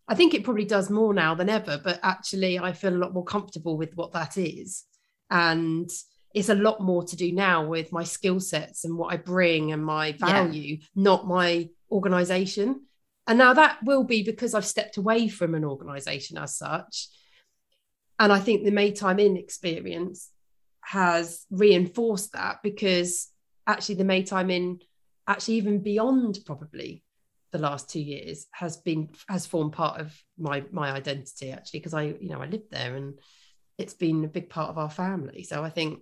I think it probably does more now than ever, but actually I feel a lot more comfortable with what that is. And it's a lot more to do now with my skill sets and what I bring and my value, yeah. not my organization. And now that will be because I've stepped away from an organization as such and I think the Maytime Inn experience has reinforced that because actually the Maytime Inn, actually even beyond probably the last two years, has been has formed part of my my identity actually because I you know I lived there and it's been a big part of our family. So I think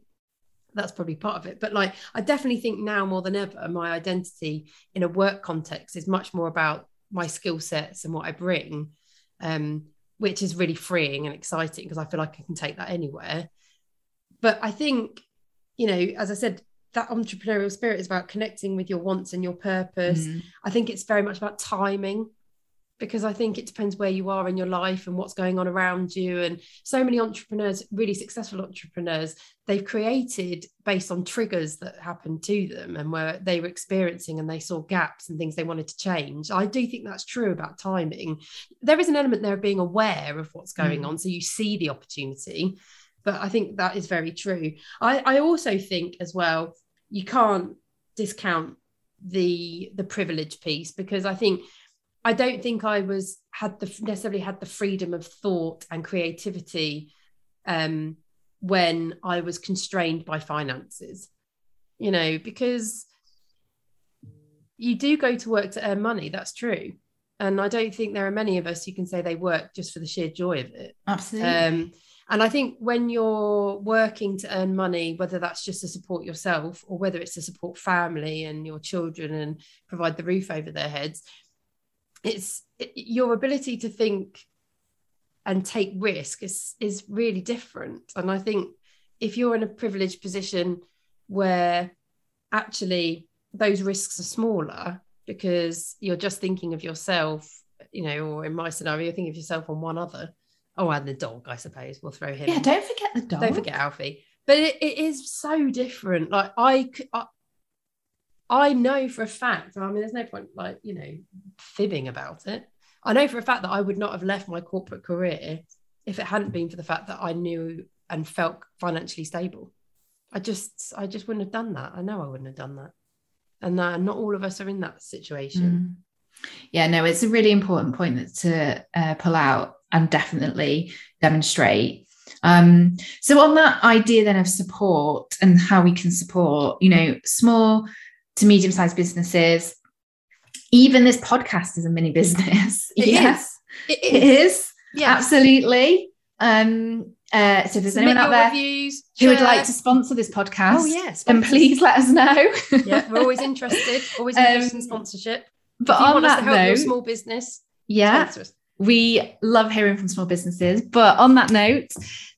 that's probably part of it. But like I definitely think now more than ever, my identity in a work context is much more about my skill sets and what I bring. Um, which is really freeing and exciting because I feel like I can take that anywhere. But I think, you know, as I said, that entrepreneurial spirit is about connecting with your wants and your purpose. Mm. I think it's very much about timing because I think it depends where you are in your life and what's going on around you. And so many entrepreneurs, really successful entrepreneurs, they've created based on triggers that happened to them and where they were experiencing and they saw gaps and things they wanted to change. I do think that's true about timing. There is an element there of being aware of what's going mm. on. So you see the opportunity. But I think that is very true. I, I also think as well, you can't discount the the privilege piece because I think I don't think I was had the necessarily had the freedom of thought and creativity um, when I was constrained by finances. You know, because you do go to work to earn money. That's true, and I don't think there are many of us who can say they work just for the sheer joy of it. Absolutely. Um, and I think when you're working to earn money, whether that's just to support yourself or whether it's to support family and your children and provide the roof over their heads, it's it, your ability to think and take risk is is really different and i think if you're in a privileged position where actually those risks are smaller because you're just thinking of yourself you know or in my scenario you're thinking of yourself and one other Oh, and the dog, I suppose. We'll throw him. Yeah, in. don't forget the dog. Don't forget Alfie. But it, it is so different. Like I, I, I know for a fact. I mean, there's no point like you know fibbing about it. I know for a fact that I would not have left my corporate career if it hadn't been for the fact that I knew and felt financially stable. I just, I just wouldn't have done that. I know I wouldn't have done that, and not all of us are in that situation. Mm. Yeah, no, it's a really important point that to uh, pull out and definitely demonstrate. Um, so on that idea then of support and how we can support, you know, small to medium-sized businesses, even this podcast is a mini business. It yes, is. It is. it is. Yeah. Absolutely. Um, uh, so if there's Submit anyone out there reviews, who would like to sponsor this podcast, Oh yes, then please let us know. yeah, we're always interested. Always Um, interested in sponsorship. But if you on want us to that help your note, small business, yeah, we love hearing from small businesses. But on that note,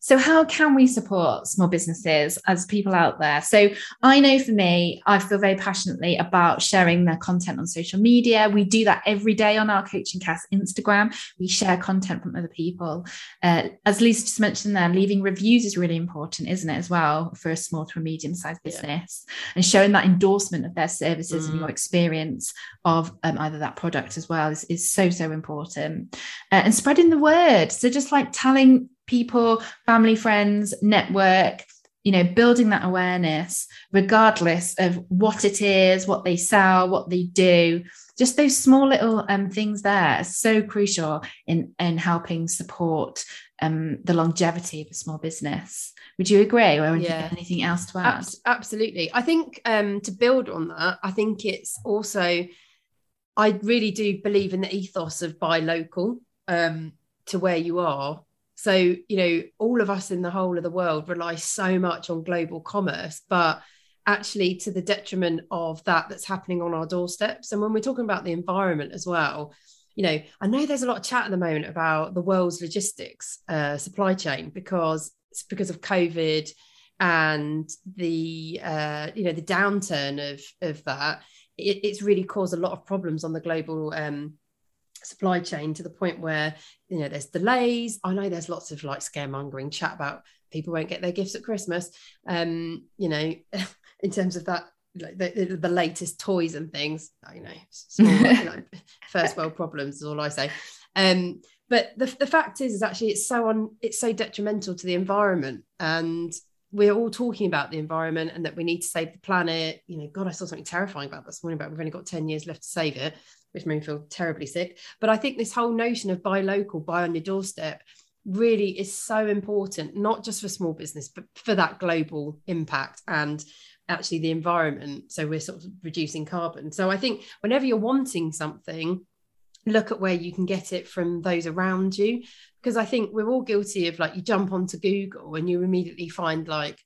so how can we support small businesses as people out there? So I know for me, I feel very passionately about sharing their content on social media. We do that every day on our Coaching Cast Instagram. We share content from other people. Uh, as Lisa just mentioned there, leaving reviews is really important, isn't it, as well, for a small to a medium sized Yeah. business and showing that endorsement of their services and Mm. your experience of um, either that product as well is, is so, so important. Uh, and spreading the word. So just like telling people, family, friends, network, you know, building that awareness, regardless of what it is, what they sell, what they do. Just those small little um, things there are so crucial in in helping support um, the longevity of a small business. Would you agree, or anything, Yeah. anything else to add? Abs- absolutely. I think um, to build on that, I think it's also, I really do believe in the ethos of buy local um, to where you are. So, you know, all of us in the whole of the world rely so much on global commerce, but actually to the detriment of that that's happening on our doorsteps. And when we're talking about the environment as well, you know, I know there's a lot of chat at the moment about the world's logistics uh, supply chain because it's because of COVID and the uh, you know the downturn of of that. It, it's really caused a lot of problems on the global um, supply chain to the point where you know there's delays. I know there's lots of like scaremongering chat about people won't get their gifts at Christmas. Um, you know, in terms of that like the, the, latest toys and things you know small, you know, first world problems is all i say um but the, the fact is is actually it's so on it's so detrimental to the environment and we're all talking about the environment and that we need to save the planet. You know god i saw something terrifying about this morning but we've only got 10 years left to save it which made me feel terribly sick. But i think this whole notion of buy local buy on your doorstep really is so important not just for small business but for that global impact and actually the environment. So we're sort of reducing carbon. So i think whenever you're wanting something look at where you can get it from those around you. Because i think we're all guilty of like you jump onto google and you immediately find like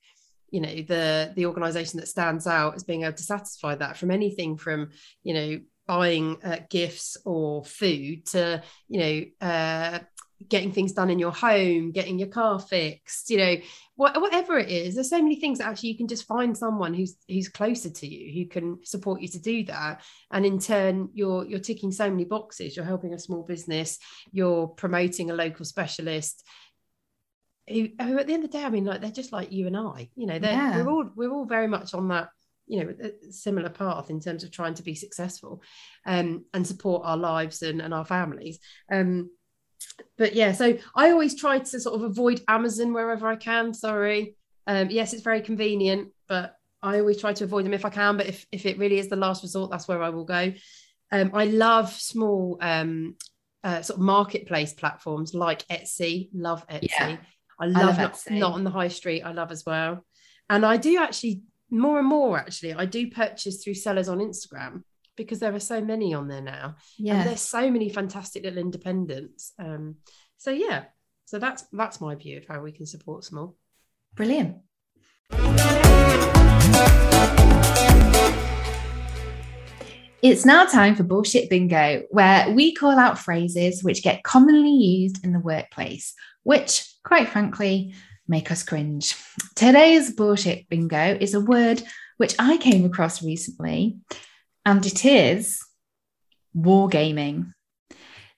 you know the the organization that stands out as being able to satisfy that from anything from you know buying uh, gifts or food to you know uh, getting things done in your home, getting your car fixed, you know, what, whatever it is. There's so many things that actually you can just find someone who's who's closer to you who can support you to do that. And in turn, you're you're ticking so many boxes. You're helping a small business. You're promoting a local specialist. Who, who at the end of the day, I mean, like they're just like you and I. You know, they're Yeah. we're all we're all very much on that you know a similar path in terms of trying to be successful um, and support our lives and, and our families um, but yeah so i always try to sort of avoid amazon wherever i can sorry. Um, yes it's very convenient but i always try to avoid them if i can but if, if it really is the last resort that's where i will go. Um, i love small um, uh, sort of marketplace platforms like etsy. Love etsy. Yeah. i love, love not, Etsy. not on the high street. I love as well. And i do actually more and more actually i do purchase through sellers on instagram because there are so many on there now and Yeah. there's so many fantastic little independents um so yeah so that's that's my view of how we can support small Brilliant. It's now time for Bullshit Bingo, where we call out phrases which get commonly used in the workplace, which, quite frankly, make us cringe. Today's Bullshit Bingo is a word which I came across recently, and it is wargaming.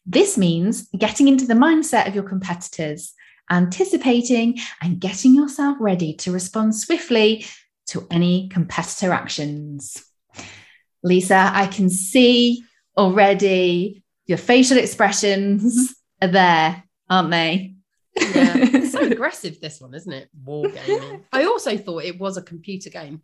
This means getting into the mindset of your competitors, anticipating and getting yourself ready to respond swiftly to any competitor actions. Lisa, I can see already your facial expressions are there, aren't they? Yeah, it's so aggressive, this one, isn't it? War gaming. I also thought it was a computer game.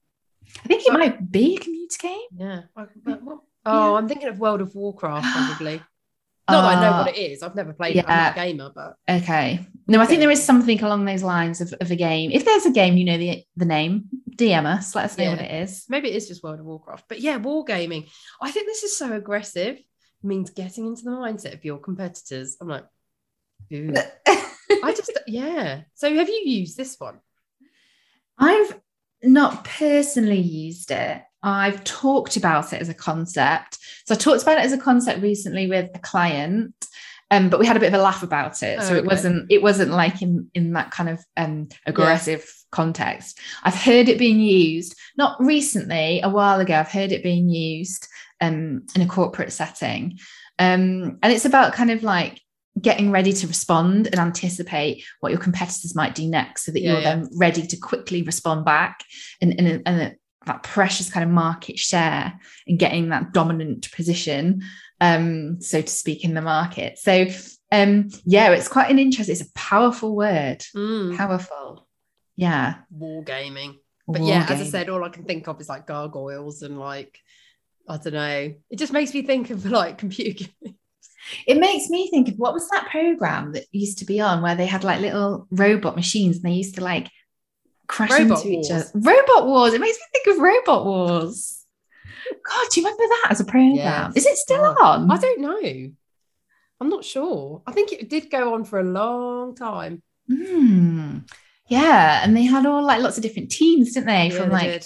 I think it might be a computer game. Yeah. But, hmm. well, oh, I'm thinking of World of Warcraft, probably. Not that I know uh, what it is. I've never played it. I'm not a gamer, but Okay. No, I think there is something along those lines of, of a game. If there's a game, you know the the name, DM us, let us know Yeah. what it is. maybe it is just World of Warcraft. But yeah, wargaming. I think this is so aggressive. It means getting into the mindset of your competitors. I'm like. I just yeah. So have you used this one? I've not personally used it. I've talked about it as a concept. So I talked about it as a concept recently with a client, um, but we had a bit of a laugh about it. so Oh, it okay. wasn't it wasn't like in in that kind of um, aggressive context. I've heard it being used not recently, a while ago. I've heard it being used um, in a corporate setting, um, and it's about kind of like getting ready to respond and anticipate what your competitors might do next so that Yeah, you're yeah. then ready to quickly respond back and, and, and that precious kind of market share and getting that dominant position um so to speak in the market so um yeah it's quite an interest it's a powerful word Mm, powerful yeah wargaming. But yeah, as I said, all I can think of is like gargoyles and like I don't know. It just makes me think of like computer games. It makes me think of what was that program that used to be on where they had like little robot machines and they used to like crash Robot into each other robot wars it makes me think of robot wars god do you remember that as a program Yes. is it still Oh, on I don't know. I'm not sure. I think it did go on for a long time. Hmm. Yeah, and they had all like lots of different teams, didn't they? Yeah, From like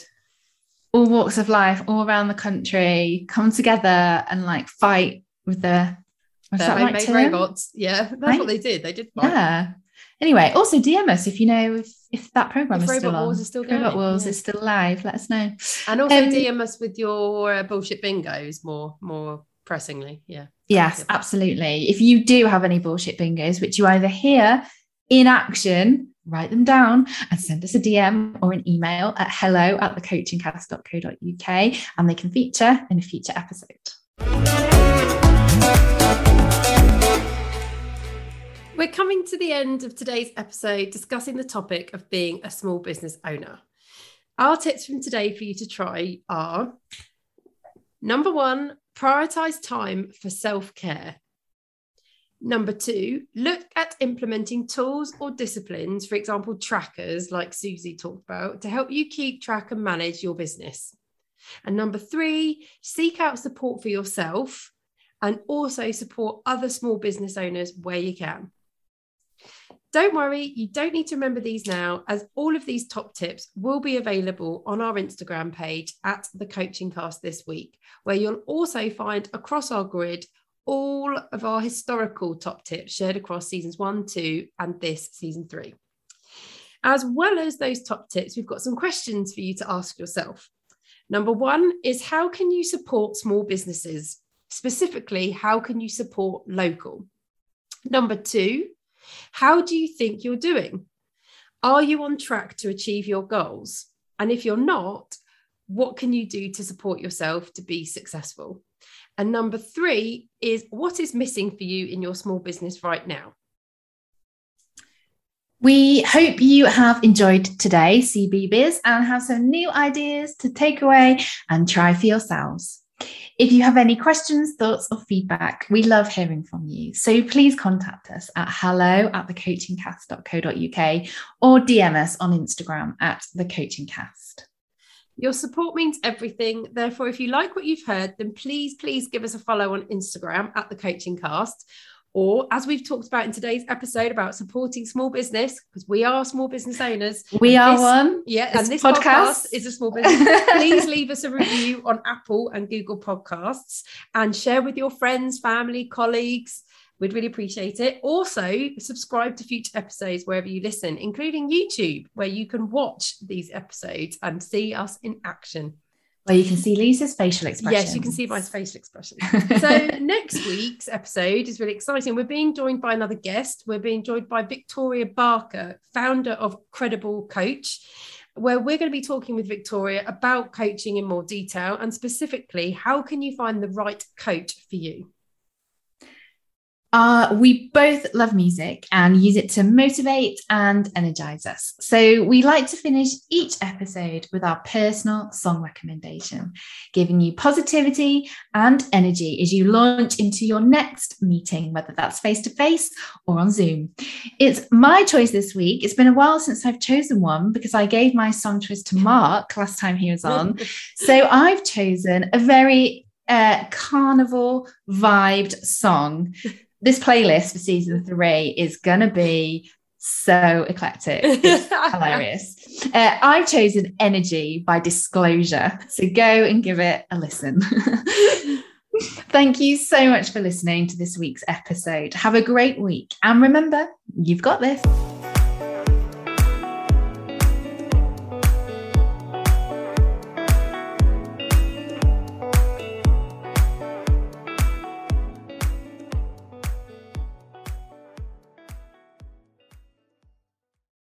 all walks of life, all around the country, come together and like fight with the. They're that right, Tim? robots. Yeah, that's Right? what they did. They did. fight. Yeah. Anyway, also DM us if you know if, if that program If is still Robot on. Wars is still Robot going, Wars yeah. is still live. Let us know. And also Um, DM us with your uh, bullshit bingos more more pressingly. Yeah. Yes, absolutely. If you do have any bullshit bingos, which you either hear in action, write them down and send us a DM or an email at hello at thecoachingcast.co.uk and they can feature in a future episode. We're coming to the end of today's episode discussing the topic of being a small business owner. Our tips from today for you to try are number one, prioritize time for self care. Number two, look at implementing tools or disciplines, for example, trackers like Suzy talked about, to help you keep track and manage your business. And number three, seek out support for yourself and also support other small business owners where you can. Don't worry, you don't need to remember these now, as all of these top tips will be available on our Instagram page at the Coaching Cast this week, where you'll also find across our grid all of our historical top tips shared across seasons one, two, and this season three. As well as those top tips, we've got some questions for you to ask yourself. Number one is how can you support small businesses? Specifically, how can you support local? Number two, how do you think you're doing? Are you on track to achieve your goals? And if you're not, what can you do to support yourself to be successful? And number three is what is missing for you in your small business right now? We hope you have enjoyed today, CBBs, and have some new ideas to take away and try for yourselves. If you have any questions, thoughts, or feedback, we love hearing from you. So please contact us at hello at thecoachingcast.co.uk or DM us on Instagram at thecoachingcast. Your support means everything. Therefore, if you like what you've heard, then please, please give us a follow on Instagram at the Coaching Cast. Or, as we've talked about in today's episode about supporting small business, because we are small business owners. We are this- one. Yeah, and this podcast- podcast is a small business. please leave us a review on Apple and Google Podcasts and share with your friends, family, colleagues. We'd really appreciate it. Also, subscribe to future episodes wherever you listen, including YouTube, where you can watch these episodes and see us in action. Well, you can see Lisa's facial expression. Yes, you can see my facial expression. so next week's episode is really exciting. We're being joined by another guest. We're being joined by Victoria Barker, founder of Credible Coach where we're going to be talking with Victoria about coaching in more detail and specifically how can you find the right coach for you? Uh, we both love music and use it to motivate and energize us. So we like to finish each episode with our personal song recommendation, giving you positivity and energy as you launch into your next meeting, whether that's face to face or on Zoom. It's my choice this week. It's been a while since I've chosen one because I gave my song choice to Mark last time he was on. so I've chosen a very uh, carnival vibed song this playlist for season three is gonna be so eclectic. It's hilarious. Uh, I've chosen Energy by Disclosure. So go and give it a listen. Thank you so much for listening to this week's episode. Have a great week. And remember, you've got this.